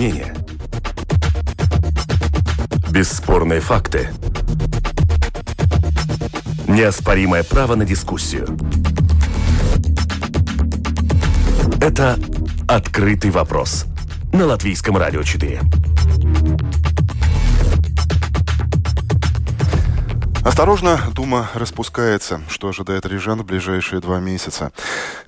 мнение. Бесспорные факты. Неоспоримое право на дискуссию. Это «Открытый вопрос» на Латвийском радио 4. Осторожно, Дума распускается, что ожидает Рижан в ближайшие два месяца.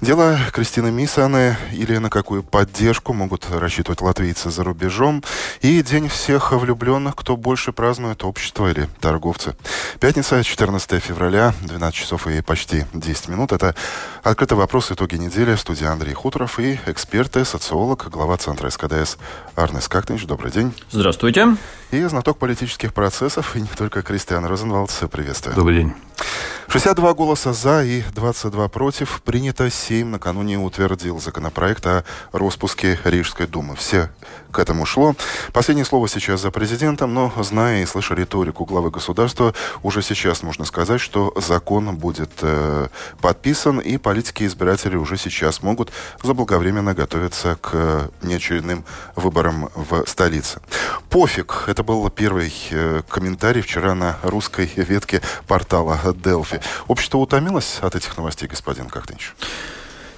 Дело Кристины Мисаны или на какую поддержку могут рассчитывать латвийцы за рубежом. И день всех влюбленных, кто больше празднует, общество или торговцы. Пятница, 14 февраля, 12 часов и почти 10 минут. Это открытый вопрос итоги недели. В студии Андрей Хуторов и эксперты, социолог, глава Центра СКДС Арнес Кактинч. Добрый день. Здравствуйте. И знаток политических процессов, и не только Кристиан Розенвалдс. Приветствую. Добрый день. 62 голоса «за» и 22 «против». Принято. Сейм накануне утвердил законопроект о распуске Рижской думы. Все к этому шло. Последнее слово сейчас за президентом, но, зная и слыша риторику главы государства, уже сейчас можно сказать, что закон будет э, подписан, и политики и избиратели уже сейчас могут заблаговременно готовиться к неочередным выборам в столице. Пофиг. Это был первый э, комментарий вчера на русской ветке портала Delphi. Общество утомилось от этих новостей, господин Кахтынч?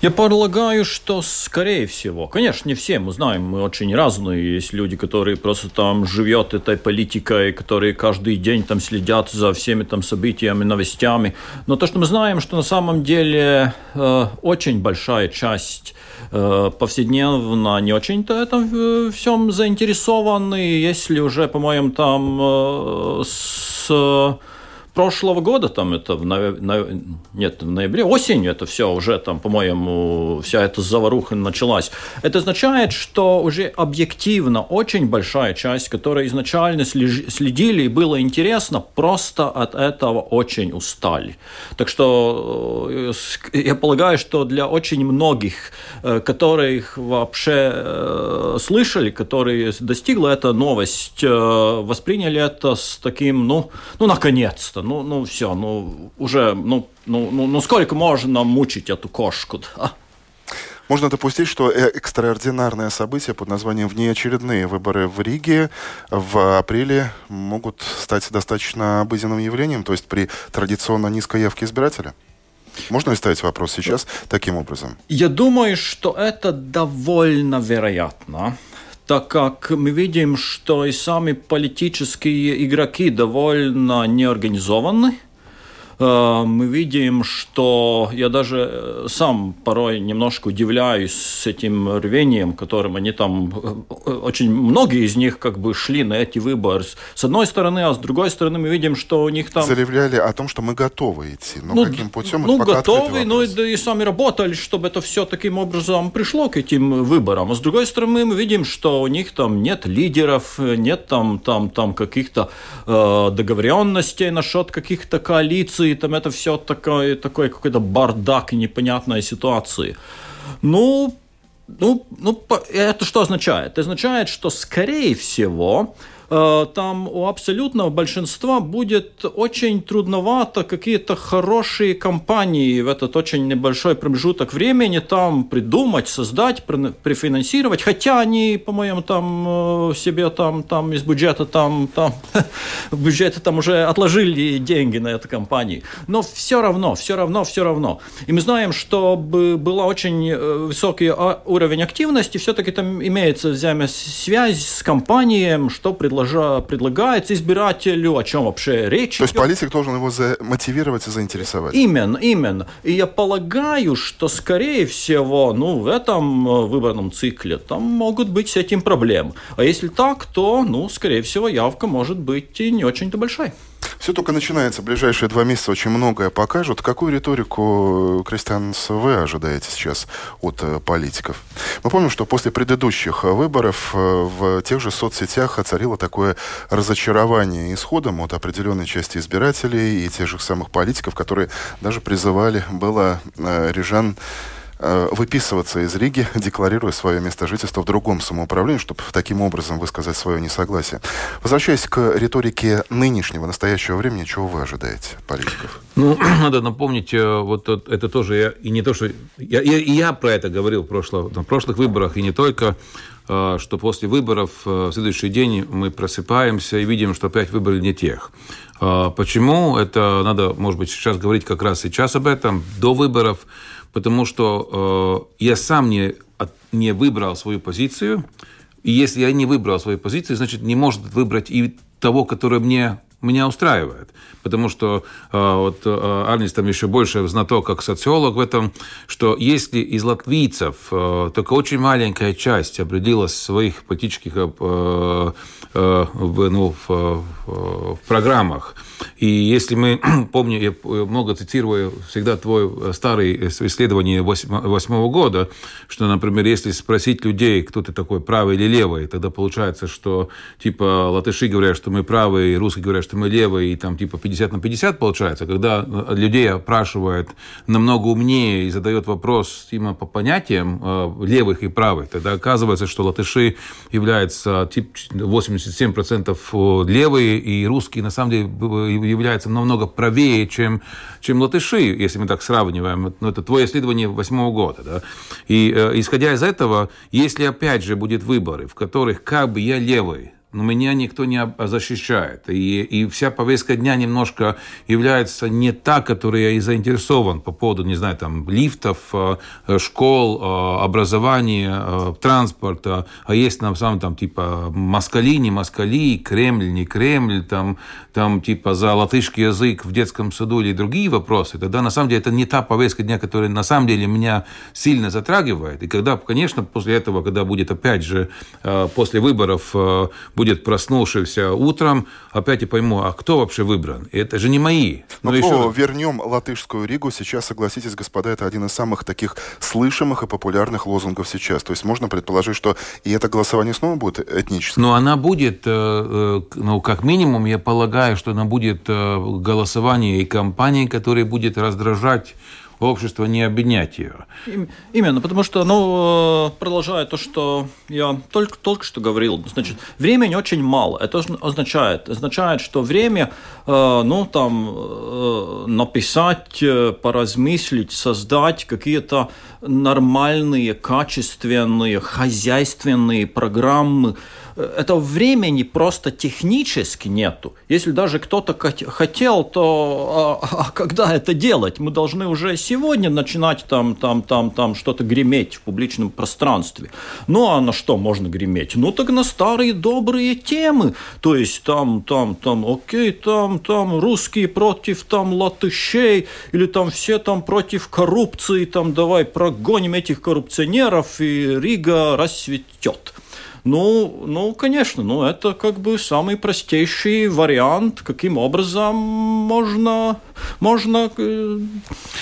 Я полагаю, что скорее всего, конечно, не все, мы знаем, мы очень разные, есть люди, которые просто там живет этой политикой, которые каждый день там следят за всеми там событиями, новостями, но то, что мы знаем, что на самом деле э, очень большая часть э, повседневно не очень-то этом э, всем заинтересованы, если уже, по-моему, там э, с прошлого года, там это в, ноя... нет, в ноябре, осенью это все уже там, по-моему, вся эта заваруха началась. Это означает, что уже объективно очень большая часть, которая изначально следили и было интересно, просто от этого очень устали. Так что э, я полагаю, что для очень многих, э, которых вообще э, слышали, которые достигла эта новость, восприняли это с таким, ну, ну наконец-то, ну, ну все, ну уже, ну, ну, ну, ну сколько можно мучить эту кошку? Да? Можно допустить, что э, экстраординарное событие под названием «Внеочередные выборы в Риге» в апреле могут стать достаточно обыденным явлением, то есть при традиционно низкой явке избирателя? Можно ли ставить вопрос сейчас таким образом? Я думаю, что это довольно вероятно так как мы видим, что и сами политические игроки довольно неорганизованы, мы видим, что я даже э, сам порой немножко удивляюсь с этим рвением, которым они там, э, очень многие из них как бы шли на эти выборы. С одной стороны, а с другой стороны мы видим, что у них там... Заявляли о том, что мы готовы идти. Но ну, каким путем? Ну, готовы, ну и, и сами работали, чтобы это все таким образом пришло к этим выборам. А с другой стороны, мы видим, что у них там нет лидеров, нет там, там, там каких-то э, договоренностей насчет каких-то коалиций, Турции, там это все такой, такой какой-то бардак и непонятная ситуация. Ну, ну, ну, это что означает? Это означает, что, скорее всего, там у абсолютного большинства будет очень трудновато какие-то хорошие компании в этот очень небольшой промежуток времени там придумать, создать, префинансировать, хотя они, по-моему, там э, себе там, там из бюджета там, там в бюджете там уже отложили деньги на эту компанию. Но все равно, все равно, все равно. И мы знаем, что была очень э, высокий а, уровень активности, все-таки там имеется взаимосвязь с компанией, что предлагается избирателю, о чем вообще речь. То есть политик должен его мотивировать и заинтересовать. Именно, именно. И я полагаю, что, скорее всего, ну, в этом э, выборном цикле там могут быть с этим проблемы. А если так, то, ну, скорее всего, явка может быть и не очень-то большая. Все только начинается. Ближайшие два месяца очень многое покажут. Какую риторику, э, Кристианс, вы ожидаете сейчас от э, политиков? Мы помним, что после предыдущих выборов э, в тех же соцсетях царило такое разочарование исходом от определенной части избирателей и тех же самых политиков, которые даже призывали было рижан выписываться из Риги, декларируя свое место жительства в другом самоуправлении, чтобы таким образом высказать свое несогласие. Возвращаясь к риторике нынешнего, настоящего времени, чего вы ожидаете политиков? Ну, надо напомнить, э, вот это тоже, я, и не то, что... Я, я, я про это говорил в прошло, на прошлых выборах, и не только, что после выборов в следующий день мы просыпаемся и видим, что опять выбрали не тех. Почему? Это надо, может быть, сейчас говорить как раз сейчас об этом, до выборов, потому что я сам не, не выбрал свою позицию, и если я не выбрал свою позицию, значит, не может выбрать и того, который мне меня устраивает. Потому что э, вот э, Арнис там еще больше знаток как социолог в этом, что если из латвийцев э, только очень маленькая часть определилась в своих политических э, э, в, ну, в, в программах, и если мы, помню, я много цитирую всегда твой старый исследование восьмого года, что, например, если спросить людей, кто ты такой, правый или левый, тогда получается, что типа латыши говорят, что мы правые, русские говорят, что мы левые, и там типа 50 на 50 получается. Когда людей опрашивают намного умнее и задает вопрос именно по понятиям э, левых и правых, тогда оказывается, что латыши являются тип 87% левые, и русские на самом деле является намного правее, чем, чем латыши, если мы так сравниваем. Ну, это твое исследование восьмого года. Да? И э, исходя из этого, если опять же будет выборы, в которых как бы я левый, но меня никто не защищает. И, и вся повестка дня немножко является не та, которой я и заинтересован по поводу, не знаю, там, лифтов, э, школ, э, образования, э, транспорта, а есть на самом там типа москали, не москали, Кремль, не Кремль, там, там типа за латышский язык в детском саду или другие вопросы, тогда на самом деле это не та повестка дня, которая на самом деле меня сильно затрагивает. И когда, конечно, после этого, когда будет опять же после выборов будет будет проснувшийся утром, опять и пойму, а кто вообще выбран? Это же не мои. Но, Но еще... вернем латышскую Ригу. Сейчас, согласитесь, господа, это один из самых таких слышимых и популярных лозунгов сейчас. То есть можно предположить, что и это голосование снова будет этническим? Но она будет, э, э, ну, как минимум, я полагаю, что она будет э, голосование и кампания, которая будет раздражать общество, не объединять ее. Именно, потому что, ну, э, продолжая то, что я только, только что говорил, значит, времени очень мало. Это означает, означает, что время, э, ну, там, э, написать, поразмыслить, создать какие-то нормальные, качественные, хозяйственные программы, этого времени просто технически нету. Если даже кто-то хотел, то а, а когда это делать? Мы должны уже сегодня начинать там, там, там, там что-то греметь в публичном пространстве. Ну а на что можно греметь? Ну так на старые добрые темы. То есть там, там, там, окей, там, там русские против там латышей или там все там против коррупции, там давай прогоним этих коррупционеров и Рига расцветет. Ну, ну, конечно, ну, это как бы самый простейший вариант, каким образом можно, можно э,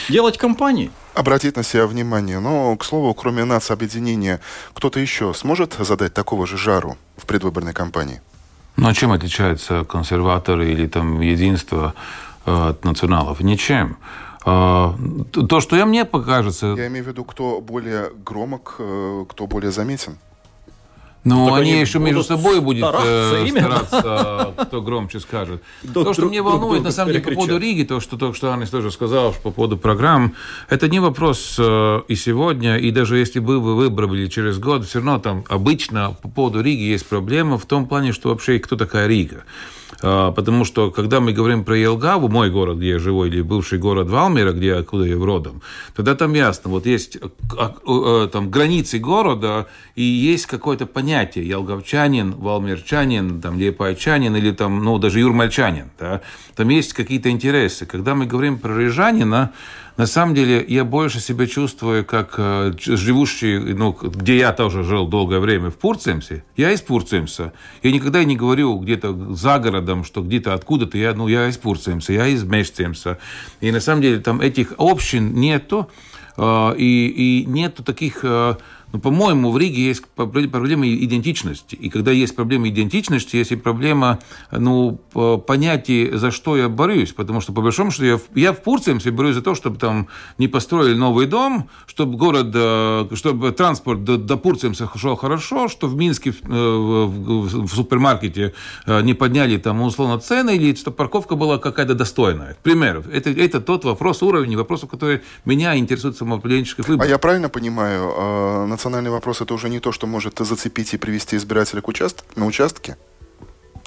делать кампании. Обратить на себя внимание. Но, к слову, кроме нацобъединения, кто-то еще сможет задать такого же жару в предвыборной кампании? Ну, а чем отличаются консерваторы или там единство э, от националов? Ничем. А, то, что я мне покажется... Я имею в виду, кто более громок, э, кто более заметен. Ну, они, они еще между собой будут стараться, э, стараться кто громче скажет. Друг, то, что друг, мне волнует, друг, на самом деле, по поводу Риги, то, что только что Анис тоже сказал, по поводу программ, это не вопрос э, и сегодня, и даже если бы вы выбрали через год, все равно там обычно по поводу Риги есть проблема в том плане, что вообще кто такая Рига. А, потому что, когда мы говорим про Елгаву, мой город, где я живу, или бывший город Валмера, где, откуда я родом, тогда там ясно, вот есть а, а, там границы города, и есть какое-то понятие елгавчанин, валмерчанин, там, лепайчанин, или там, ну, даже юрмальчанин, да? там есть какие-то интересы. Когда мы говорим про рижанина, на самом деле я больше себя чувствую как э, живущий, ну, где я тоже жил долгое время, в Пурцемсе. Я из Пурцемса. Я никогда не говорю где-то за городом, что где-то откуда-то я, ну, я из Пурцемса, я из Мешцемса. И на самом деле там этих общин нету, э, и, и нету таких э, но, по-моему, в Риге есть проблема идентичности. И когда есть проблема идентичности, есть и проблема ну, понятия, за что я борюсь. Потому что, по большому счету, я, я в Пурцемсе борюсь за то, чтобы там не построили новый дом, чтобы город, э, чтобы транспорт до, до Пурцемса шел хорошо, что в Минске э, в, в, в супермаркете э, не подняли там условно цены, или чтобы парковка была какая-то достойная. К примеру, это, это тот вопрос, уровень вопросов, который меня интересует самоопределенческой выборы. А я правильно понимаю, национальный вопрос это уже не то, что может зацепить и привести избирателя к участ... на участке?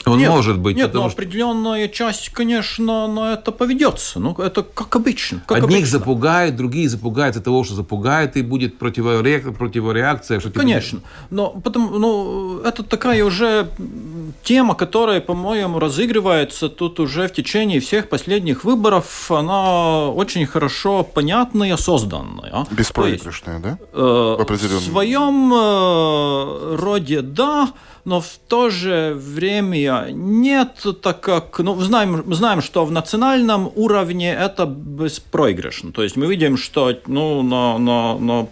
Он нет, может быть. Нет, но что... определенная часть, конечно, на это поведется. Ну, это как обычно. Как Одних обычно. запугают, другие запугают от того, что запугают, и будет противореакция. противореакция что конечно. Но потом, ну, это такая уже тема, которая, по-моему, разыгрывается тут уже в течение всех последних выборов. Она очень хорошо понятная и созданная. Беспроигрышная, да? Э, в, в своем э, роде да, но в то же время нет, так как, ну, знаем, знаем, что в национальном уровне это беспроигрышно. То есть мы видим, что, ну, на, на, на,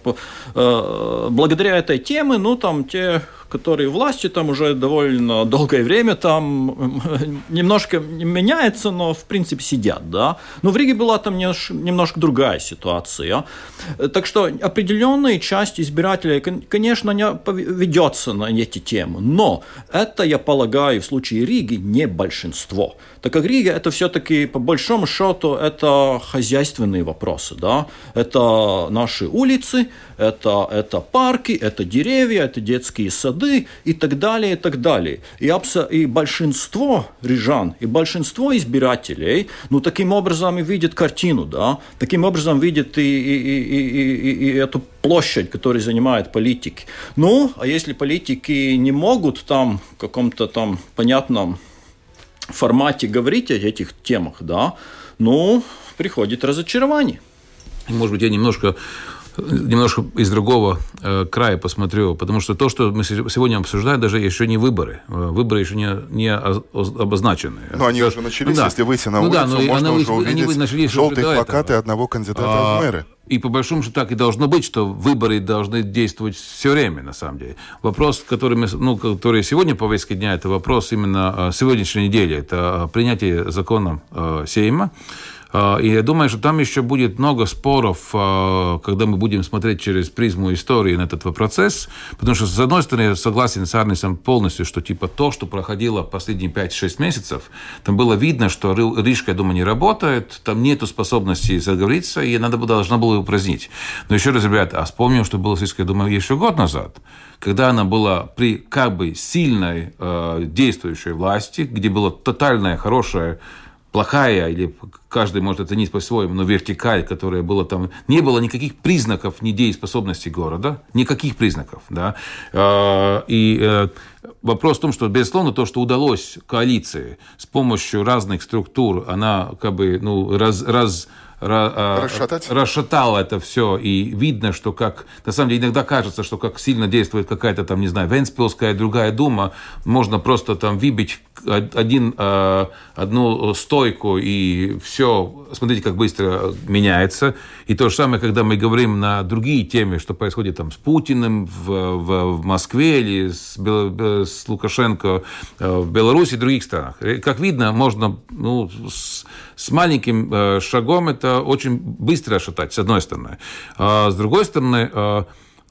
э, благодаря этой теме, ну, там те которые власти там уже довольно долгое время там немножко меняется, но в принципе сидят, да. Но в Риге была там немножко другая ситуация. Так что определенная часть избирателей, конечно, не ведется на эти темы, но это, я полагаю, в случае Риги не большинство. Так как Рига это все-таки по большому счету это хозяйственные вопросы, да. Это наши улицы, это, это парки, это деревья, это детские сады и так далее, и так далее. И, абсо- и большинство рижан, и большинство избирателей, ну, таким образом и видят картину, да, таким образом видят и, и, и, и, и, и эту площадь, которую занимает политики. Ну, а если политики не могут там в каком-то там понятном формате говорить о этих темах, да, ну, приходит разочарование. Может быть, я немножко немножко из другого э, края посмотрю, потому что то, что мы сегодня обсуждаем, даже еще не выборы. Э, выборы еще не, не обозначены. Но они уже начались, ну, да. если выйти на улицу, ну, да, но можно уже увидеть они начались желтые плакаты этого. одного кандидата а, в мэры. И по большому счету так и должно быть, что выборы должны действовать все время, на самом деле. Вопрос, который, мы, ну, который сегодня повестка дня, это вопрос именно сегодняшней недели. Это принятие закона э, Сейма. И я думаю, что там еще будет много споров, а, когда мы будем смотреть через призму истории на этот процесс. Потому что, с одной стороны, я согласен с Арнисом полностью, что типа то, что проходило последние 5-6 месяцев, там было видно, что Рижка, я думаю, не работает, там нету способности заговориться, и надо было, должна была упразднить. Но еще раз, ребята, а вспомним, что было с Рижкой, я думаю, еще год назад когда она была при как бы сильной э, действующей власти, где была тотальная хорошая плохая, или каждый может оценить по-своему, но вертикаль, которая была там, не было никаких признаков недееспособности города, никаких признаков, да, а, и э, вопрос в том, что, безусловно, то, что удалось коалиции с помощью разных структур, она как бы, ну, раз, раз Расшатать? расшатало это все, и видно, что как, на самом деле, иногда кажется, что как сильно действует какая-то там, не знаю, Венспилская, другая дума, можно просто там выбить один, а, одну стойку, и все, смотрите, как быстро меняется. И то же самое, когда мы говорим на другие темы, что происходит там с Путиным в, в, в Москве или с, с Лукашенко э, в Беларуси и других странах. Как видно, можно ну, с, с маленьким э, шагом это очень быстро шатать, с одной стороны. А с другой стороны, э,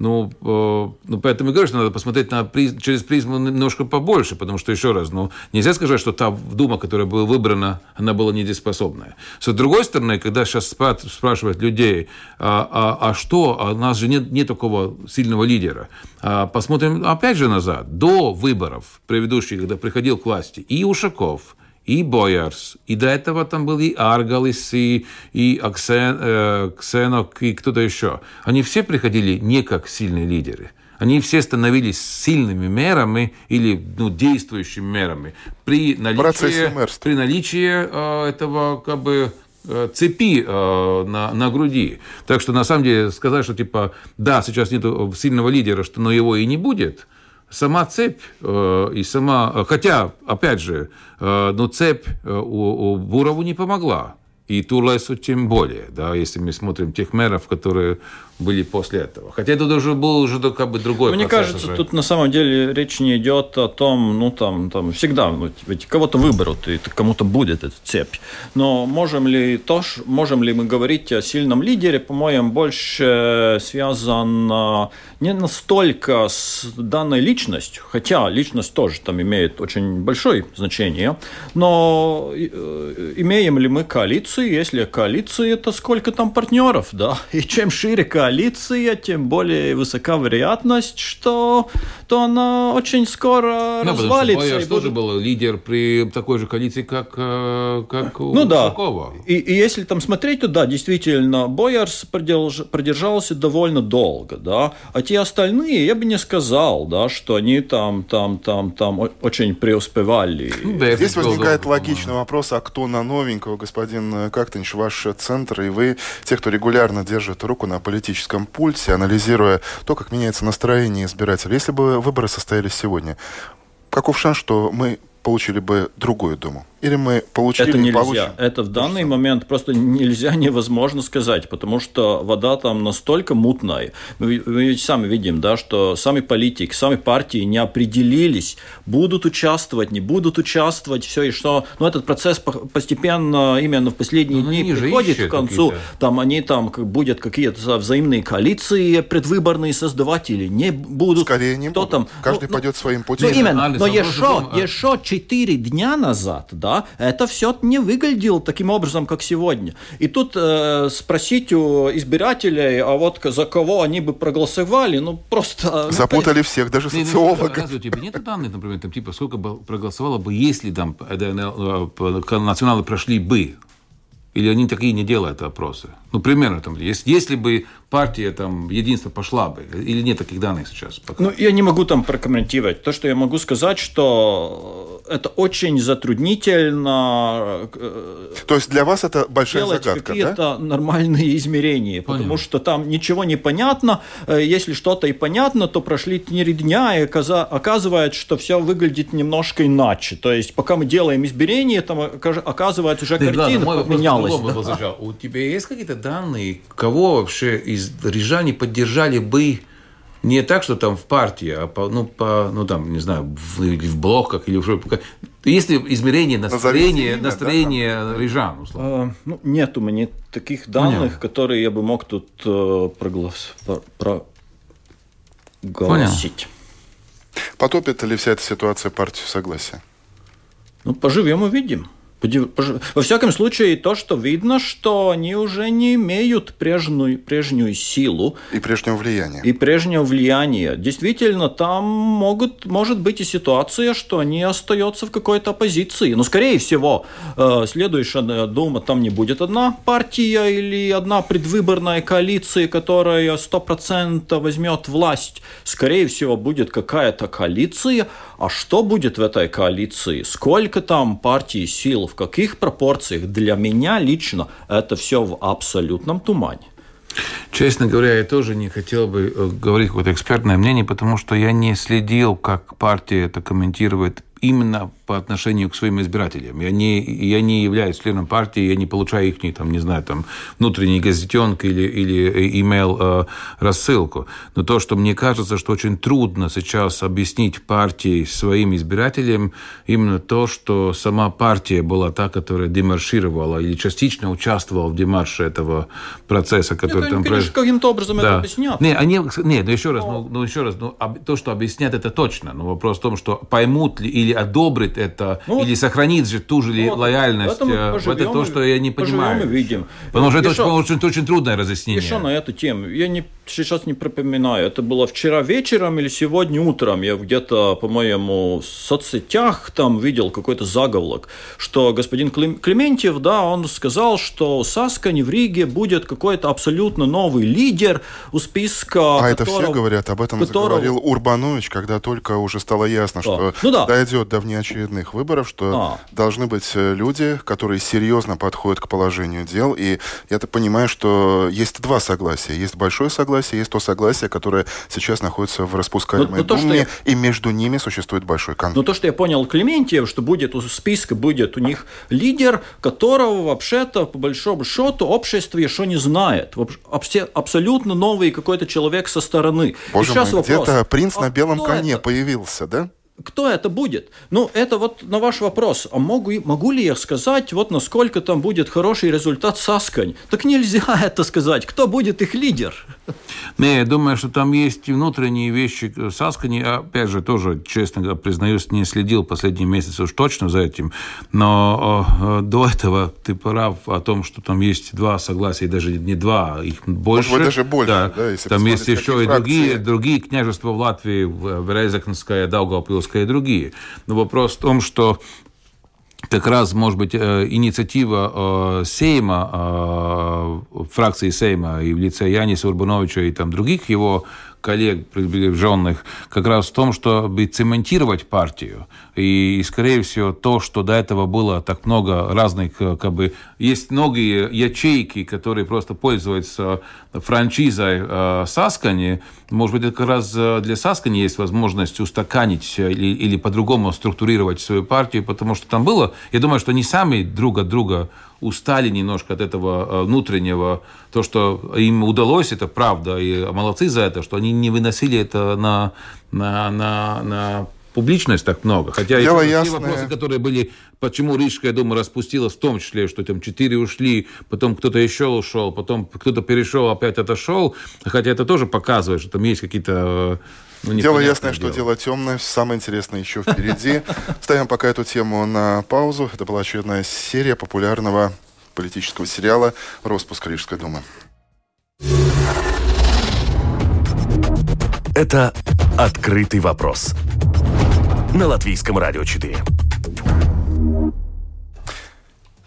ну, э, ну, поэтому и говорю, что надо посмотреть на приз, через призму немножко побольше, потому что, еще раз, ну, нельзя сказать, что та дума, которая была выбрана, она была недееспособная. С другой стороны, когда сейчас спрашивают людей, а, а, а что, а у нас же нет, нет такого сильного лидера. А посмотрим опять же назад, до выборов предыдущих, когда приходил к власти и Ушаков, и Боярс, и до этого там был и Аргалис, и, и Аксен, э, Ксенок, и кто-то еще. Они все приходили не как сильные лидеры. Они все становились сильными мерами или ну, действующими мерами при наличии, при наличии э, этого как бы э, цепи э, на, на груди. Так что, на самом деле, сказать, что, типа, да, сейчас нет сильного лидера, что, но его и не будет – сама цепь э, и сама... Хотя, опять же, э, ну, цепь э, у, у Бурову не помогла. И Турлесу тем более, да, если мы смотрим тех мэров, которые были после этого. Хотя это уже был уже как бы другой Мне кажется, уже. тут на самом деле речь не идет о том, ну там, там всегда, ну, ведь кого-то выберут, и кому-то будет эта цепь. Но можем ли, то, можем ли мы говорить о сильном лидере, по-моему, больше связан не настолько с данной личностью, хотя личность тоже там имеет очень большое значение, но э, имеем ли мы коалицию. Если коалиция, то сколько там партнеров, да? И чем шире коалиция, тем более высока вероятность, что то она очень скоро ну, развалится. Потому что тоже был лидер при такой же коалиции, как, э, как у ну, да. И, и если там смотреть, то да, действительно, Боярс продерж, продержался довольно долго, да. А те остальные, я бы не сказал, да, что они там, там, там, там очень преуспевали. Ну, да, Здесь возникает логичный вопрос, а кто на новенького, господин Кактынч, ваш центр, и вы, те, кто регулярно держит руку на политическом пульсе, анализируя то, как меняется настроение избирателей. Если бы выборы состоялись сегодня, каков шанс, что мы получили бы другую Думу? Или мы получили Это нельзя. Получим? Это в данный момент просто нельзя, невозможно сказать, потому что вода там настолько мутная. Мы, мы ведь сами видим, да, что сами политики, сами партии не определились, будут участвовать, не будут участвовать, все и что. Но этот процесс постепенно, именно в последние ну, дни приходит к концу. Там они там как, будут какие-то взаимные коалиции предвыборные создавать или не будут. Скорее не Кто будут. Там, Каждый ну, пойдет своим путем. Ну, именно. Но еще, еще 4 дня назад, да, это все не выглядело таким образом, как сегодня. И тут э, спросить у избирателей, а вот за кого они бы проголосовали, ну просто... Ну, Запутали ну, всех, даже социологов. Разве у тебя нет данных, например, там, типа, сколько бы проголосовало бы, если там э, э, националы прошли бы или они такие не делают опросы? Ну, примерно там, если, если бы партия там единство пошла бы, или нет таких данных сейчас? Пока? Ну, я не могу там прокомментировать. То, что я могу сказать, что это очень затруднительно. Э, То есть для вас это большая делать загадка, какие-то да? нормальные измерения, Понятно. потому что там ничего не понятно. Э, если что-то и понятно, то прошли три дня, и оказывается, что все выглядит немножко иначе. То есть пока мы делаем измерения, там оказывается уже да, картина ладно, поменялась. Да. У тебя есть какие-то данные, кого вообще из рижане поддержали бы не так, что там в партии, а по, ну, по, ну там, не знаю, в, в блоках или в если измерение настроения, имя, настроение да, рижан, условно. А, ну, нет у меня таких данных, Понял. которые я бы мог тут э, проглас, про, проголосить. Потопит ли вся эта ситуация партию согласия? Ну, поживем увидим. Во всяком случае, то, что видно, что они уже не имеют прежнюю, прежнюю силу. И прежнего влияния. И прежнего влияния. Действительно, там могут, может быть и ситуация, что они остаются в какой-то оппозиции. Но, скорее всего, э, следующая Дума, там не будет одна партия или одна предвыборная коалиция, которая 100% возьмет власть. Скорее всего, будет какая-то коалиция. А что будет в этой коалиции? Сколько там партий, сил, в каких пропорциях, для меня лично это все в абсолютном тумане. Честно говоря, я тоже не хотел бы э, говорить какое-то экспертное мнение, потому что я не следил, как партия это комментирует именно по отношению к своим избирателям. Я не, я не являюсь членом партии, я не получаю их, там, не знаю, там, внутренний газетенок или, или имейл э, рассылку. Но то, что мне кажется, что очень трудно сейчас объяснить партии своим избирателям, именно то, что сама партия была та, которая демаршировала или частично участвовала в демарше этого процесса, который Нет, там произошел. каким-то образом да. это объяснят. Не, они, нет, ну еще раз, ну, ну еще раз, ну, то, что объяснят, это точно. Но вопрос в том, что поймут ли или одобрит это, ну, или сохранит же ту же вот, лояльность. Поживем, э, это то, что я не понимаю. видим. Потому что это очень, очень, очень трудное разъяснение. Еще на эту тему. Я не, сейчас не припоминаю. Это было вчера вечером или сегодня утром. Я где-то, по-моему, в соцсетях там видел какой-то заголовок, что господин Клементьев, да, он сказал, что у Саскани в Риге будет какой-то абсолютно новый лидер у списка. А которого, это все говорят, об этом которого... заговорил Урбанович, когда только уже стало ясно, да. что ну, да. дойдет до внеочередных выборов, что а. должны быть э, люди, которые серьезно подходят к положению дел. И я так понимаю, что есть два согласия. Есть большое согласие, есть то согласие, которое сейчас находится в распускаемой но, но то, Думе, я... и между ними существует большой конфликт. Но то, что я понял Клементьев, что будет у списка будет у них лидер, которого вообще-то, по большому счету, общество еще не знает. Абсолютно новый какой-то человек со стороны. Боже мой, где-то принц а на белом коне это? появился, да? Кто это будет? Ну, это вот на ваш вопрос. А могу, могу ли я сказать, вот насколько там будет хороший результат Саскань? Так нельзя это сказать. Кто будет их лидер? Не, я думаю, что там есть внутренние вещи Саскани. Опять же, тоже, честно признаюсь, не следил последние месяцы уж точно за этим. Но э, до этого ты прав о том, что там есть два согласия, даже не два, их больше. Может даже больше, да. да если там есть еще и другие, другие княжества в Латвии, Березакнская, Даугавпилская и другие. Но вопрос в том, что как раз, может быть, э, инициатива э, Сейма, э, фракции Сейма и в лице Яниса Урбановича и там других его коллег приближенных как раз в том, чтобы цементировать партию. И, скорее всего, то, что до этого было так много разных, как бы, есть многие ячейки, которые просто пользуются франшизой э, Саскани, может быть, это как раз для Саскани есть возможность устаканить или, или по-другому структурировать свою партию, потому что там было, я думаю, что они сами друг от друга устали немножко от этого внутреннего, то, что им удалось, это правда, и молодцы за это, что они не выносили это на, на, на, на публичность так много. Хотя Дело и ясное. вопросы, которые были, почему Рижская дума распустилась, в том числе, что там четыре ушли, потом кто-то еще ушел, потом кто-то перешел, опять отошел. Хотя это тоже показывает, что там есть какие-то ну, дело ясное, дело. что дело темное. Самое интересное еще впереди. Ставим пока эту тему на паузу. Это была очередная серия популярного политического сериала «Роспуск Рижской думы». Это «Открытый вопрос» на Латвийском радио 4.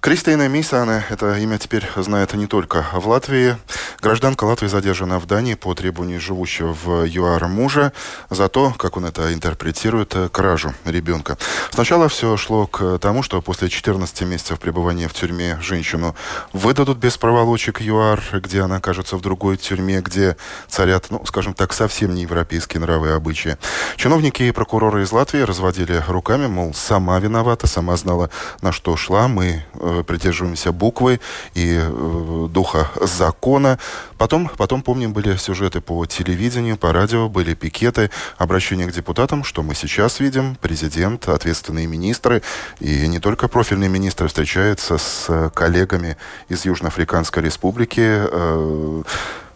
Кристина Мисане, это имя теперь знает не только в Латвии. Гражданка Латвии задержана в Дании по требованию живущего в ЮАР мужа за то, как он это интерпретирует, э, кражу ребенка. Сначала все шло к тому, что после 14 месяцев пребывания в тюрьме женщину выдадут без проволочек ЮАР, где она окажется в другой тюрьме, где царят, ну, скажем так, совсем не европейские нравы и обычаи. Чиновники и прокуроры из Латвии разводили руками, мол, сама виновата, сама знала, на что шла, мы э, придерживаемся буквы и э, духа закона. Потом, потом, помним, были сюжеты по телевидению, по радио, были пикеты, обращения к депутатам, что мы сейчас видим. Президент, ответственные министры и не только профильные министры встречаются с коллегами из Южноафриканской республики. Э,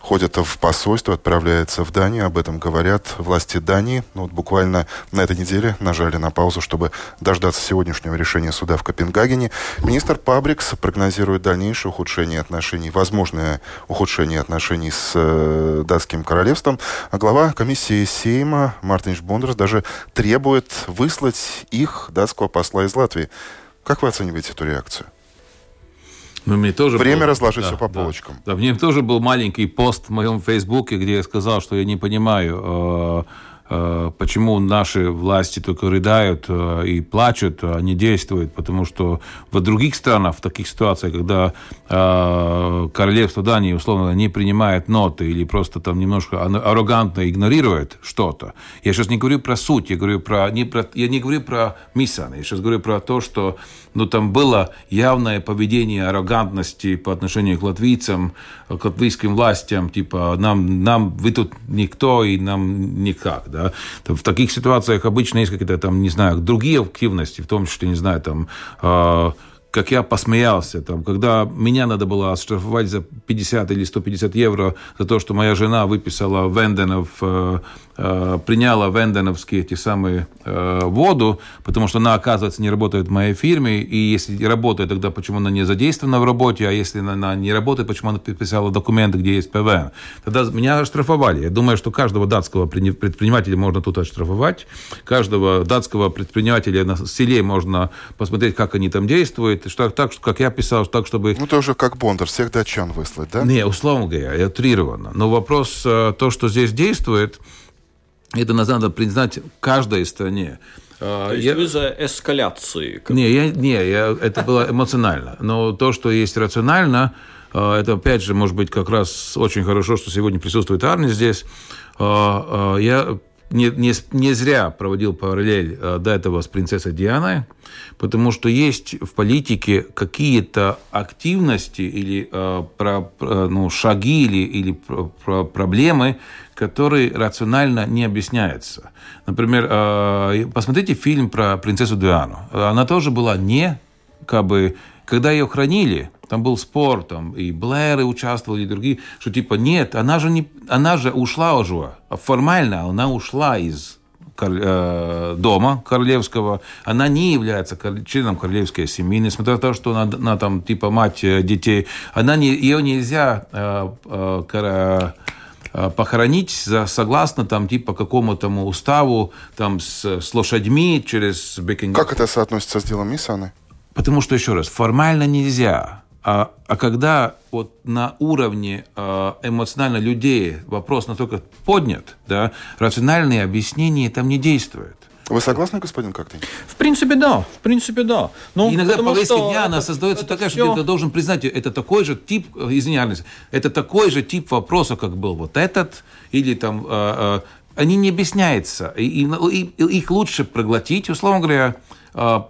ходят в посольство, отправляются в Данию. Об этом говорят власти Дании. Ну, вот буквально на этой неделе нажали на паузу, чтобы дождаться сегодняшнего решения суда в Копенгагене. Министр Пабрикс прогнозирует дальнейшее ухудшение отношений, возможное ухудшение отношений с э, датским королевством. А глава комиссии Сейма Мартин Бондерс даже требует выслать их, датского посла из Латвии. Как вы оцениваете эту реакцию? Ну, мне тоже Время был, разложить да, все по да, полочкам. Да, мне тоже был маленький пост в моем фейсбуке, где я сказал, что я не понимаю, Э, почему наши власти только рыдают э, и плачут, а не действуют, потому что в других странах, в таких ситуациях, когда э, королевство Дании, условно, не принимает ноты или просто там немножко аррогантно игнорирует что-то, я сейчас не говорю про суть, я говорю про, не про, я не говорю про Мисан, я сейчас говорю про то, что ну, там было явное поведение аррогантности по отношению к латвийцам, к латвийским властям, типа, нам, нам вы тут никто и нам никак, да, да. В таких ситуациях обычно есть какие-то там, не знаю, другие активности, в том числе, не знаю, там, э, как я посмеялся, там, когда меня надо было оштрафовать за 50 или 150 евро за то, что моя жена выписала Венденов, э, э, приняла Венденовские эти самые э, воду, потому что она, оказывается, не работает в моей фирме, и если работает, тогда почему она не задействована в работе, а если она не работает, почему она подписала документы, где есть ПВН. Тогда меня оштрафовали. Я думаю, что каждого датского предпринимателя можно тут оштрафовать, каждого датского предпринимателя на селе можно посмотреть, как они там действуют, делает, что, так, как я писал, так, чтобы... Ну, это уже как Бондар, всех датчан выслать, да? Не, условно говоря, утрированно. Но вопрос, э, то, что здесь действует, это надо признать каждой стране. Э, то есть я... вы за эскаляции? Не, я, не я, это было эмоционально. Но то, что есть рационально, э, это, опять же, может быть, как раз очень хорошо, что сегодня присутствует Арни здесь. Я не, не, не зря проводил параллель э, до этого с принцессой Дианой, потому что есть в политике какие-то активности или э, про, про, ну, шаги или, или про, про проблемы, которые рационально не объясняются. Например, э, посмотрите фильм про принцессу Диану. Она тоже была не как бы когда ее хранили, там был спор, там и Блэры участвовали, и другие, что типа нет, она же, не, она же ушла уже, формально она ушла из э, дома королевского, она не является членом королевской семьи, несмотря на то, что она, она там типа мать э, детей, она не, ее нельзя э, э, э, похоронить за, согласно там типа какому-то уставу там с, с лошадьми через Бекингем. Как это соотносится с делом Миссаны? Потому что, еще раз, формально нельзя. А, а когда вот на уровне э, эмоционально людей вопрос настолько поднят, да, рациональные объяснения там не действуют. Вы согласны, господин Коктейн? В принципе, да. В принципе, да. Ну, Иногда повестка дня, она создается это такая, все... что ты должен признать, это такой же тип, извиняюсь, это такой же тип вопроса, как был вот этот, или там, э, э, они не объясняются. И, и, и, их лучше проглотить, условно говоря, э, Э,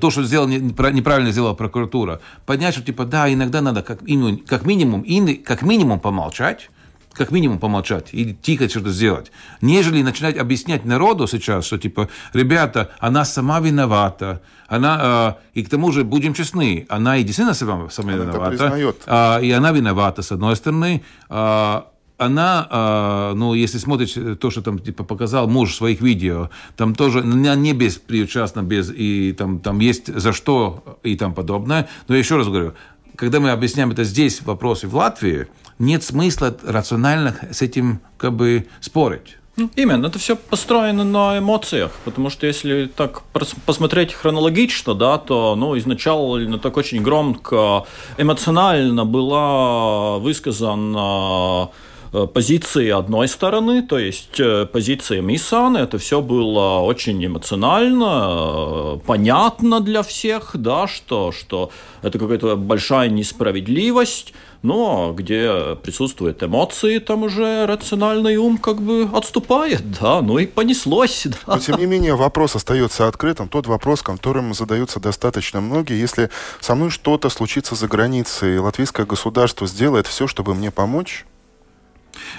то, что сделал, неправильно сделала прокуратура, поднять, что типа, да, иногда надо как минимум, как минимум, как минимум помолчать, как минимум помолчать или тихо что-то сделать, нежели начинать объяснять народу сейчас, что типа, ребята, она сама виновата, она, э, и к тому же, будем честны, она и действительно сама, сама она виновата, э, и она виновата, с одной стороны, э, она, а, ну, если смотришь то, что там типа показал муж в своих видео, там тоже она не беспричастна, без и там там есть за что и там подобное. Но я еще раз говорю, когда мы объясняем это здесь в вопросе в Латвии, нет смысла рационально с этим как бы спорить. Ну, именно, это все построено на эмоциях, потому что если так посмотреть хронологично, да, то ну, изначально так очень громко, эмоционально была высказана Э, позиции одной стороны, то есть э, позиция Мисана, это все было очень эмоционально, э, понятно для всех, да, что, что это какая-то большая несправедливость, но где присутствуют эмоции, там уже рациональный ум как бы отступает, да, ну и понеслось. Да. Но тем не менее вопрос остается открытым, тот вопрос, которым задаются достаточно многие. Если со мной что-то случится за границей, латвийское государство сделает все, чтобы мне помочь?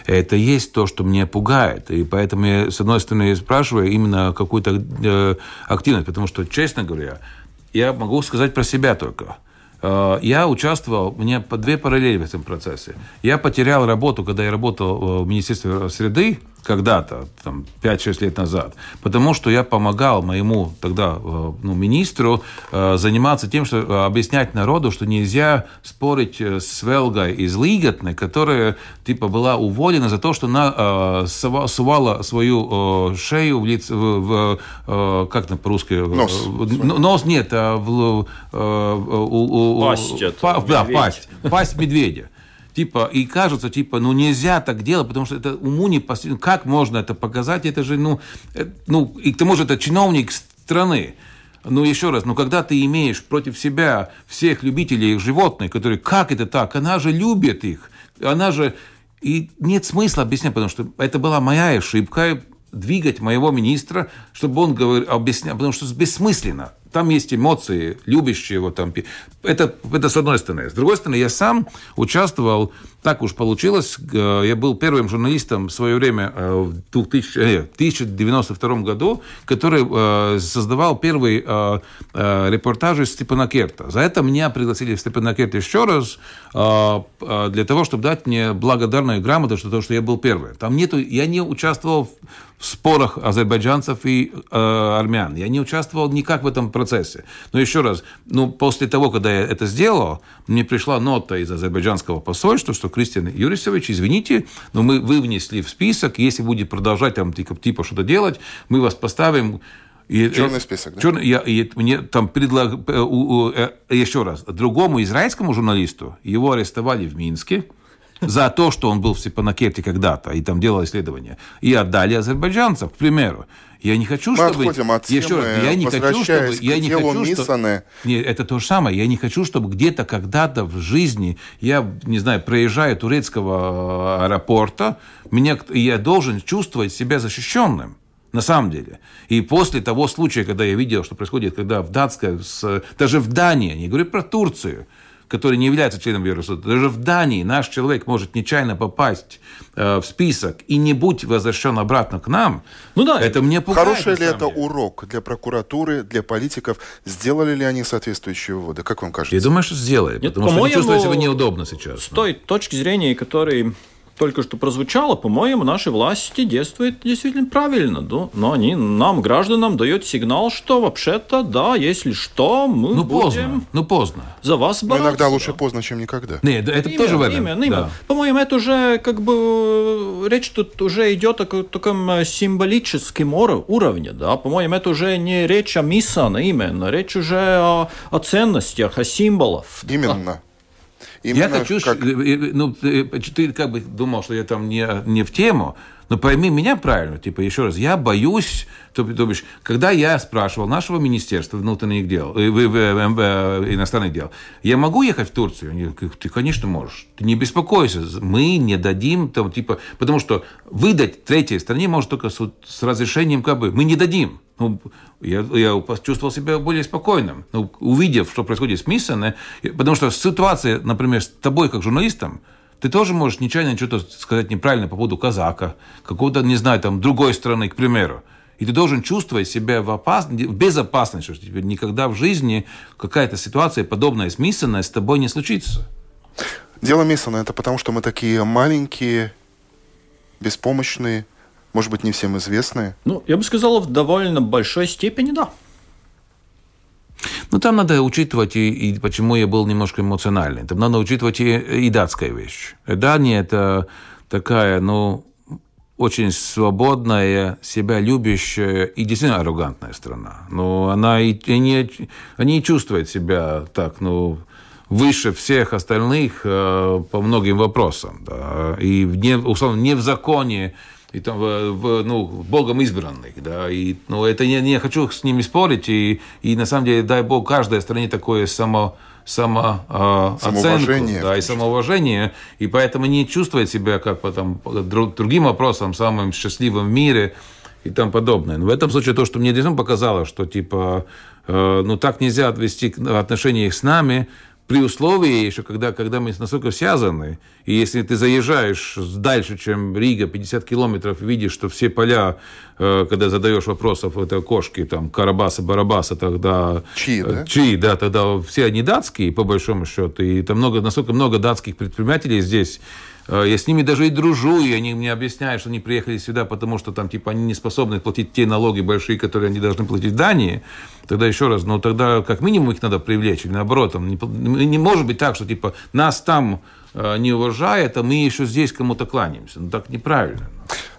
Это есть то, что меня пугает. И поэтому я, с одной стороны, спрашиваю именно какую-то э, активность, потому что, честно говоря, я могу сказать про себя только. Э, я участвовал, меня по две параллели в этом процессе. Я потерял работу, когда я работал в Министерстве среды, когда-то, там, 5-6 лет назад, потому что я помогал моему тогда э, ну, министру э, заниматься тем, что э, объяснять народу, что нельзя спорить с Велгой из Лиготны, которая типа была уволена за то, что она сувала свою шею в лицо, в, в, как это по-русски? Нос. Нос нет, а в, у, у, пасть. Па, да, пасть. Пасть медведя. Типа, и кажется, типа, ну нельзя так делать, потому что это уму не постигнуть. Как можно это показать? Это же, ну, это, ну, и к тому же это чиновник страны. Ну, еще раз, ну, когда ты имеешь против себя всех любителей животных, которые, как это так? Она же любит их. Она же... И нет смысла объяснять, потому что это была моя ошибка, двигать моего министра, чтобы он говорил, объяснял, потому что бессмысленно. Там есть эмоции, любящие его там. Это, это с одной стороны. С другой стороны, я сам участвовал, так уж получилось, э, я был первым журналистом в свое время э, в 2000, 1092 э, году, который создавал первый репортаж из Степанакерта. За это меня пригласили в Степанакерт еще раз, для того, чтобы дать мне благодарную грамоту, что то, что я был первый. Там нету, я не участвовал в спорах азербайджанцев и армян. Я не участвовал никак в этом процессе. Но еще раз, ну, после того, когда я это сделал, мне пришла нота из азербайджанского посольства, что Кристиан Юрисович, извините, но мы вы внесли в список, если будете продолжать там типа, типа что-то делать, мы вас поставим и, черный список, да? Черный, я, и мне там предлаг... Э, еще раз, другому израильскому журналисту его арестовали в Минске, за то, что он был в Степанакерте когда-то и там делал исследования, и отдали азербайджанцев, к примеру. Я не хочу, Мы чтобы... отходим от темы, еще раз, я не хочу, чтобы... Я не хочу, что... Миссаны. Нет, это то же самое. Я не хочу, чтобы где-то когда-то в жизни я, не знаю, проезжаю турецкого аэропорта, меня, я должен чувствовать себя защищенным. На самом деле. И после того случая, когда я видел, что происходит, когда в Датской, с, даже в Дании, не говорю про Турцию, который не является членом Евросуда, даже в Дании наш человек может нечаянно попасть э, в список и не быть возвращен обратно к нам, Ну да. это мне пугает. Хороший ли это деле. урок для прокуратуры, для политиков? Сделали ли они соответствующие выводы? Как вам кажется? Я думаю, что сделает, Нет, потому что они чувствуют себя неудобно сейчас. С той точки зрения, которой только что прозвучало, по-моему, наши власти действуют действительно правильно. да. Но они нам, гражданам, дают сигнал, что вообще-то, да, если что, мы Ну, будем поздно. Ну, поздно. за вас Но бороться. иногда лучше да. поздно, чем никогда. Нет, это Именно, тоже в этом. Именно, именно. Да. По-моему, это уже как бы речь тут уже идет о таком э, символическом уро- уровне, да. По-моему, это уже не речь о Миссана именно, речь уже о, о ценностях, о символах. Именно. Я Именно хочу, как- э, э, ну, ты, ты как бы думал, что я там не, не в тему, но пойми меня правильно, типа, еще раз, я боюсь, то, то бишь, когда я спрашивал нашего министерства внутренних дел, э, в- э, иностранных дел, я могу ехать в Турцию? Они говорят, ты, конечно, можешь. Ты не беспокойся, мы не дадим, там, типа, потому что выдать третьей стране может только с, с разрешением, как бы, мы не дадим. Ну, я, я почувствовал себя более спокойным, ну, увидев, что происходит с Миссоне, потому что ситуация, например, с тобой как журналистом, ты тоже можешь нечаянно что-то сказать неправильно по поводу казака, какого-то, не знаю, там, другой страны, к примеру. И ты должен чувствовать себя в, опас... в безопасности, что тебе никогда в жизни какая-то ситуация, подобная с Миссоной, с тобой не случится. Дело Миссона это потому, что мы такие маленькие, беспомощные, может быть, не всем известные. Ну, я бы сказал, в довольно большой степени, да. Ну, там надо учитывать, и, и почему я был немножко эмоциональный. Там надо учитывать и, и датская вещь. Дания – это такая, ну, очень свободная, себя любящая и действительно аррогантная страна. Но она и, и не, они чувствуют себя так, ну, выше всех остальных э, по многим вопросам. Да. И не, условно, не в законе, и там, в, ну, Богом избранных, да, и, ну, это не, не хочу с ними спорить, и, и на самом деле, дай Бог, каждой стране такое само, само, э, оценку, да, и самоуважение, и поэтому не чувствует себя как по, там, друг- другим вопросам самым счастливым в мире и там подобное. Но в этом случае то, что мне действительно показало, что типа, э, ну так нельзя отвести отношения с нами, при условии еще, когда, когда мы настолько связаны, и если ты заезжаешь дальше, чем Рига, 50 километров, видишь, что все поля, э, когда задаешь вопросов это кошки, там, Карабаса, Барабаса, тогда... Чьи, э, да? Чьи, да, тогда все они датские, по большому счету, и там много, настолько много датских предпринимателей здесь, я с ними даже и дружу, и они мне объясняют, что они приехали сюда, потому что там, типа, они не способны платить те налоги большие, которые они должны платить в Дании. Тогда еще раз, ну, тогда как минимум их надо привлечь, или наоборот, там, не, не может быть так, что, типа, нас там э, не уважает, а мы еще здесь кому-то кланяемся. Ну, так неправильно.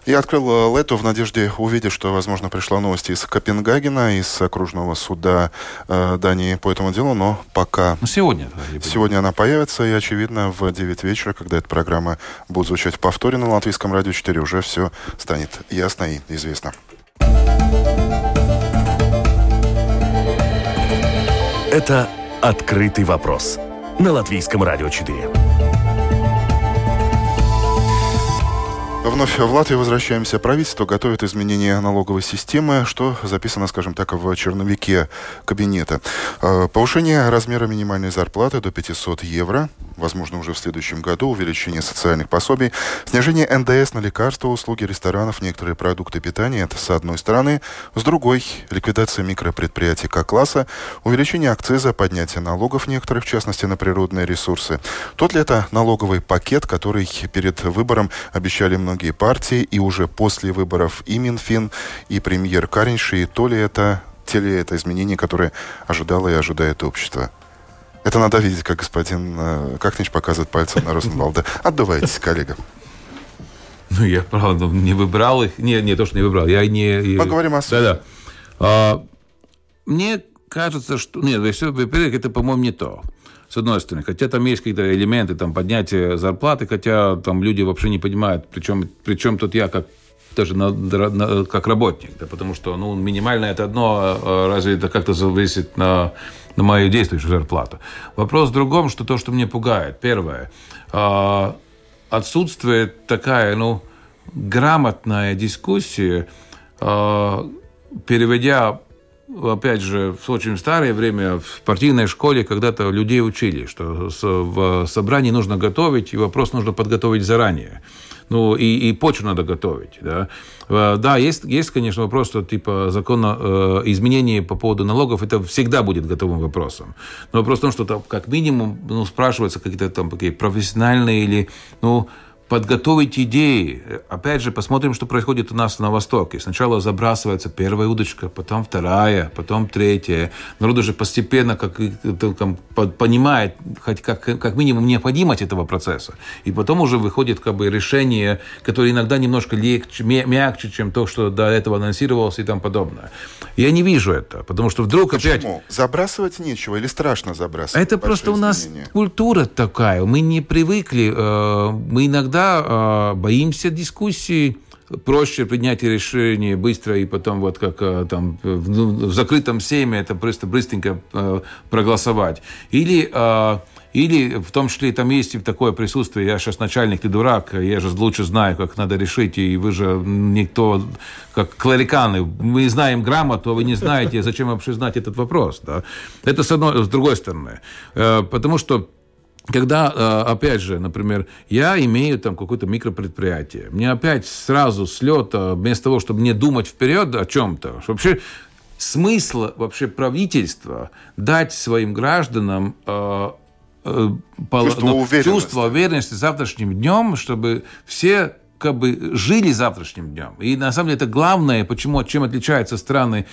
Я открыл э, Лету в надежде увидеть, что, возможно, пришла новость из Копенгагена, из окружного суда э, Дании по этому делу, но пока Ну, сегодня. Сегодня она появится, и, очевидно, в 9 вечера, когда эта программа будет звучать в повторе на Латвийском радио 4, уже все станет ясно и известно. Это «Открытый вопрос» на Латвийском радио 4. Вновь в Латвию возвращаемся. Правительство готовит изменения налоговой системы, что записано, скажем так, в черновике кабинета. Э, Повышение размера минимальной зарплаты до 500 евро, возможно, уже в следующем году, увеличение социальных пособий, снижение НДС на лекарства, услуги ресторанов, некоторые продукты питания, это с одной стороны. С другой, ликвидация микропредприятий как-класса, увеличение акциза, поднятие налогов некоторых, в частности, на природные ресурсы. Тот ли это налоговый пакет, который перед выбором обещали многие партии, и уже после выборов и Минфин, и премьер Каринши, и то ли это, те ли это изменения, которые ожидало и ожидает общество? Это надо видеть, как господин э, Кахнич показывает пальцем на Розенвалда. Отдувайтесь, коллега. Ну, я, правда, не выбрал их. Не, не то, что не выбрал. Я не... Мы говорим о сути. Да-да. А, мне кажется, что... Нет, во-первых, это, по-моему, не то. С одной стороны. Хотя там есть какие-то элементы там, поднятия зарплаты, хотя там люди вообще не понимают, причем, причем тут я как даже на, на, как работник, да, потому что ну, минимально это одно, а разве это как-то зависит на, на мою действующую зарплату. Вопрос в другом, что то, что мне пугает. Первое, э, отсутствие такая, ну, грамотная дискуссия, э, переведя опять же, в очень старое время в партийной школе когда-то людей учили, что в собрании нужно готовить, и вопрос нужно подготовить заранее. Ну, и, и почву надо готовить. Да, э, да есть, есть, конечно, вопрос, что типа закона э, изменений по поводу налогов, это всегда будет готовым вопросом. Но вопрос в том, что там, как минимум ну, спрашиваются какие-то там такие профессиональные или, ну, подготовить идеи. Опять же, посмотрим, что происходит у нас на Востоке. Сначала забрасывается первая удочка, потом вторая, потом третья. Народ уже постепенно как, там, понимает хоть как, как минимум необходимость этого процесса. И потом уже выходит как бы, решение, которое иногда немножко легче, мягче, чем то, что до этого анонсировалось и тому подобное. Я не вижу это, потому что вдруг Почему? опять... Забрасывать нечего или страшно забрасывать? Это просто у нас культура такая. Мы не привыкли, э, мы иногда иногда э, боимся дискуссии, проще принять решение быстро и потом вот как э, там в, ну, в закрытом сейме это просто быстренько э, проголосовать. Или э, или в том числе там есть такое присутствие, я сейчас начальник, ты дурак, я же лучше знаю, как надо решить, и вы же никто, как клариканы, мы знаем грамоту, а вы не знаете, зачем вообще знать этот вопрос. Да? Это с, одной, с другой стороны. Э, потому что когда, э, опять же, например, я имею там какое-то микропредприятие, мне опять сразу с лета, вместо того, чтобы мне думать вперед о чем-то, вообще смысл вообще правительства дать своим гражданам э, э, чувство, ну, уверенности. чувство уверенности завтрашним днем, чтобы все как бы жили завтрашним днем. И на самом деле это главное, почему, чем отличаются страны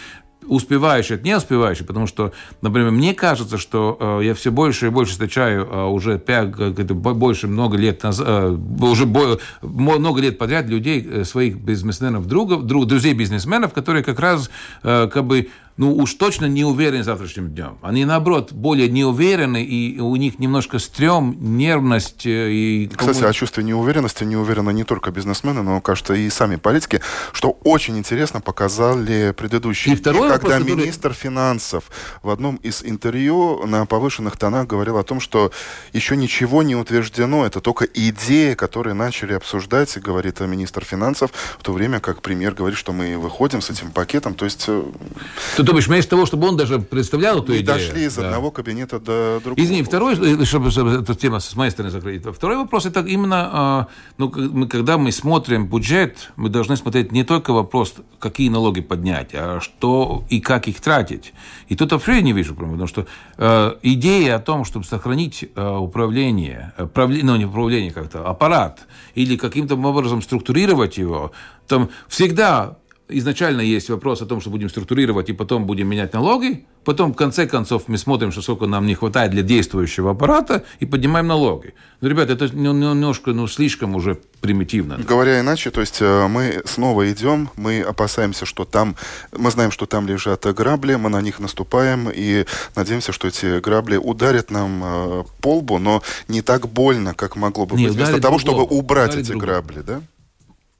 успевающий от не успевающий, потому что, например, мне кажется, что э, я все больше и больше встречаю э, уже пять, это больше много лет назад, э, уже бо, много лет подряд людей, э, своих бизнесменов, другов, друг, друзей бизнесменов, которые как раз э, как бы ну уж точно не уверены завтрашним днем. Они, наоборот, более неуверены, и у них немножко стрём, нервность. Э, и... Кстати, о чувстве неуверенности не уверены не только бизнесмены, но, кажется, и сами политики, что очень интересно показали предыдущие и дни, когда вопрос, министр который... финансов в одном из интервью на повышенных тонах говорил о том, что еще ничего не утверждено, это только идеи, которые начали обсуждать, говорит министр финансов, в то время как премьер говорит, что мы выходим с этим пакетом, то есть э, то бишь, вместо того, чтобы он даже представлял эту и идею. дошли из да. одного кабинета до другого. Извини, второй, э, чтобы, чтобы эту тему с моей стороны закрыть. Второй вопрос, это именно, а, ну, мы, когда мы смотрим бюджет, мы должны смотреть не только вопрос, какие налоги поднять, а что и как их тратить. И тут вообще я не вижу проблемы, потому что э, идея о том, чтобы сохранить э, управление, правле, ну, не управление как-то, аппарат, или каким-то образом структурировать его, там всегда изначально есть вопрос о том, что будем структурировать и потом будем менять налоги, потом в конце концов мы смотрим, что сколько нам не хватает для действующего аппарата и поднимаем налоги. Ну, ребята, это немножко, ну, слишком уже примитивно. Говоря иначе, то есть э, мы снова идем, мы опасаемся, что там, мы знаем, что там лежат грабли, мы на них наступаем и надеемся, что эти грабли ударят нам э, по лбу, но не так больно, как могло бы быть, вместо того, чтобы убрать эти другого. грабли, да?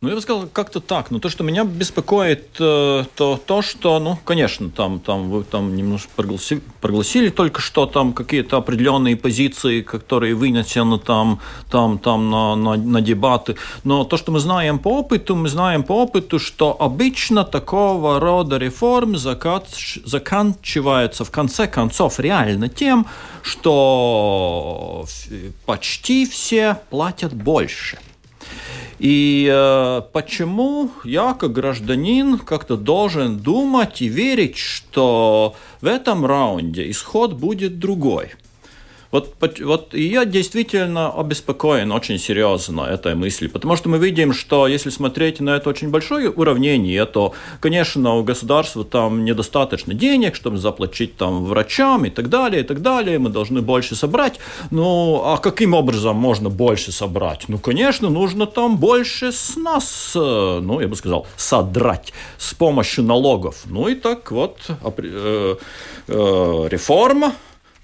Ну, я бы сказал, как-то так. Но то, что меня беспокоит, э, то то, что, ну, конечно, там, там вы там немножко прогласили, прогласили только что там какие-то определенные позиции, которые вынесены там, там, там на, на, на дебаты. Но то, что мы знаем по опыту, мы знаем по опыту, что обычно такого рода реформ заканчивается в конце концов реально тем, что почти все платят больше. И э, почему я, как гражданин, как-то должен думать и верить, что в этом раунде исход будет другой? Вот, вот я действительно обеспокоен очень серьезно этой мыслью, потому что мы видим, что если смотреть на это очень большое уравнение, то, конечно, у государства там недостаточно денег, чтобы заплатить там врачам и так далее, и так далее, мы должны больше собрать. Ну, а каким образом можно больше собрать? Ну, конечно, нужно там больше с нас, э, ну, я бы сказал, содрать с помощью налогов. Ну и так вот э, э, реформа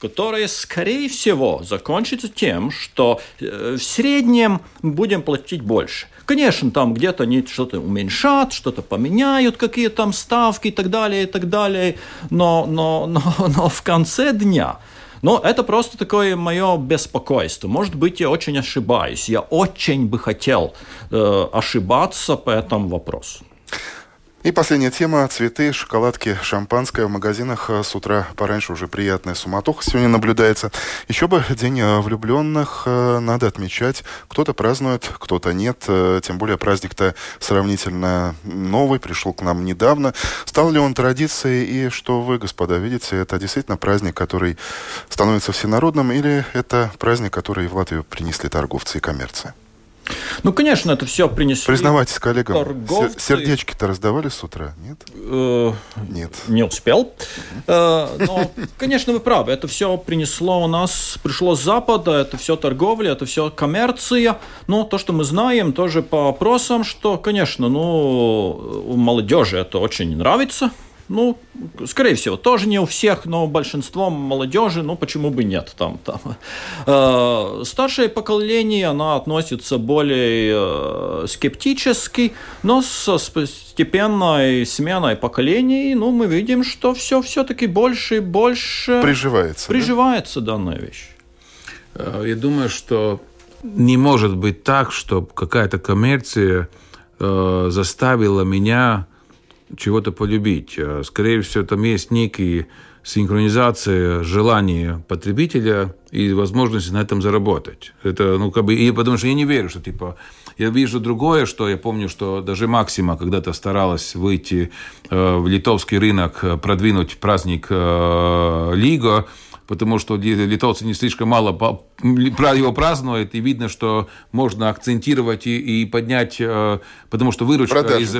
которое, скорее всего, закончится тем, что э, в среднем будем платить больше. Конечно, там где-то они что-то уменьшат, что-то поменяют, какие там ставки и так далее, и так далее, но, но, но, но в конце дня но это просто такое мое беспокойство. Может быть, я очень ошибаюсь. Я очень бы хотел э, ошибаться по этому вопросу. И последняя тема. Цветы, шоколадки, шампанское. В магазинах э, с утра пораньше уже приятная суматоха сегодня наблюдается. Еще бы День э, влюбленных э, надо отмечать. Кто-то празднует, кто-то нет. Тем более праздник-то сравнительно новый, пришел к нам недавно. Стал ли он традицией? И что вы, господа, видите? Это действительно праздник, который становится всенародным? Или это праздник, который в Латвию принесли торговцы и коммерция? Ну, конечно, это все принесли. Признавайтесь коллегам, торговцы... сердечки-то раздавали с утра, нет? Э, нет. Не успел. Э, но, конечно, вы правы, это все принесло у нас, пришло с Запада, это все торговля, это все коммерция. Но то, что мы знаем, тоже по опросам, что, конечно, ну, у молодежи это очень нравится. Ну, скорее всего, тоже не у всех, но большинство молодежи, ну, почему бы нет там. там. Э, старшее поколение, оно относится более э, скептически, но со постепенной сменой поколений, ну, мы видим, что все все-таки больше и больше... Приживается. Приживается да? данная вещь. Э, я думаю, что не может быть так, что какая-то коммерция э, заставила меня чего-то полюбить. А, скорее всего, там есть некие синхронизация желания потребителя и возможности на этом заработать. Это, ну, как бы, и потому что я не верю, что, типа, я вижу другое, что я помню, что даже Максима когда-то старалась выйти э, в литовский рынок, э, продвинуть праздник э, Лига, потому что литовцы не слишком мало его празднуют, и видно, что можно акцентировать и, и поднять, э, потому что выручка Продажи, из э,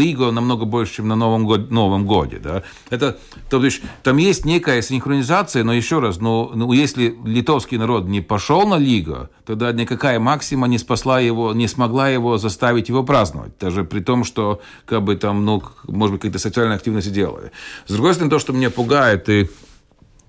Лиго намного больше, чем на Новом, год, Новом годе. Да? Это, то есть, там есть некая синхронизация, но еще раз, ну, ну, если литовский народ не пошел на Лиго, тогда никакая максима не спасла его, не смогла его заставить его праздновать, даже при том, что как бы там, ну, может быть, какие-то социальные активности делали. С другой стороны, то, что меня пугает, и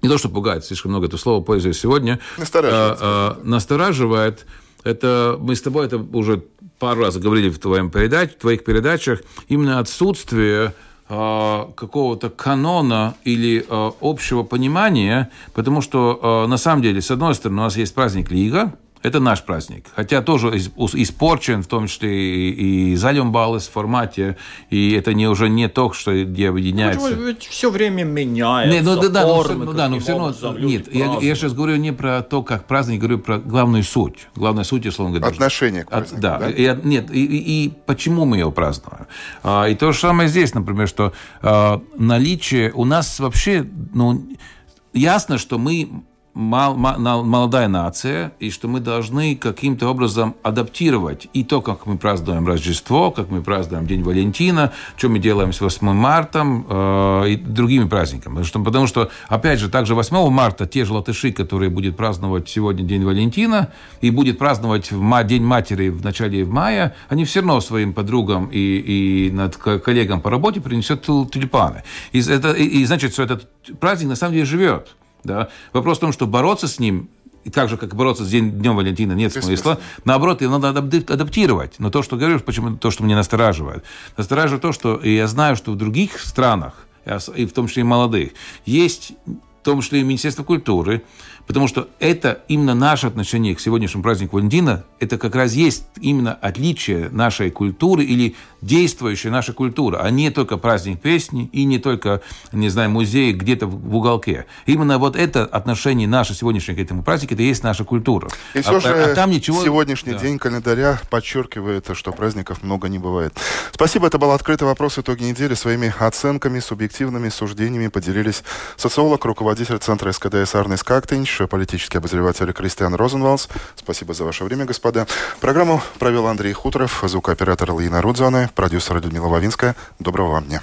не то, что пугает, слишком много это слово пользуюсь сегодня, настораживает. А, настораживает. Это мы с тобой это уже пару раз говорили в, твоем передач, в твоих передачах, именно отсутствие а, какого-то канона или а, общего понимания, потому что а, на самом деле, с одной стороны, у нас есть праздник Лига, это наш праздник. Хотя тоже испорчен, в том числе и, и Зальембалес в формате, и это не, уже не то, что где объединяется. Ну, ведь все время меняется не, ну, да, да, формы, ну, да, но все равно, нет, я, я сейчас говорю не про то, как праздник, говорю про главную суть. Главная суть, условно говоря. Отношение к празднику, да? да? И, нет, и, и, и почему мы его празднуем. А, и то же самое здесь, например, что а, наличие у нас вообще, ну, ясно, что мы мал, мал, молодая нация, и что мы должны каким-то образом адаптировать и то, как мы празднуем Рождество, как мы празднуем День Валентина, что мы делаем с 8 марта э, и другими праздниками. Потому что, потому что, опять же, также 8 марта те же латыши, которые будут праздновать сегодня День Валентина и будет праздновать День матери в начале мая, они все равно своим подругам и, и над коллегам по работе принесут тюльпаны. И, это, и, и значит, что этот праздник на самом деле живет. Да? Вопрос в том, что бороться с ним и так же, как бороться с День, Днем Валентина, нет смысла. Наоборот, его надо адаптировать. Но то, что говоришь, почему то, что мне настораживает. Настораживает то, что я знаю, что в других странах, и в том числе и молодых, есть в том числе и Министерство культуры, Потому что это именно наше отношение к сегодняшнему празднику Валентина, это как раз есть именно отличие нашей культуры или действующая наша культура, а не только праздник песни и не только, не знаю, музей где-то в уголке. Именно вот это отношение наше сегодняшнее к этому празднику, это и есть наша культура. И все а, же а там ничего... сегодняшний да. день календаря подчеркивает, что праздников много не бывает. Спасибо, это был открытый вопрос итоги недели. Своими оценками, субъективными суждениями поделились социолог, руководитель Центра СКДС Арнес Кактенч, политический обозреватель Кристиан Розенвалс. Спасибо за ваше время, господа. Программу провел Андрей Хуторов, звукооператор Лина Рудзоне, продюсер Людмила Вавинская. Доброго вам дня.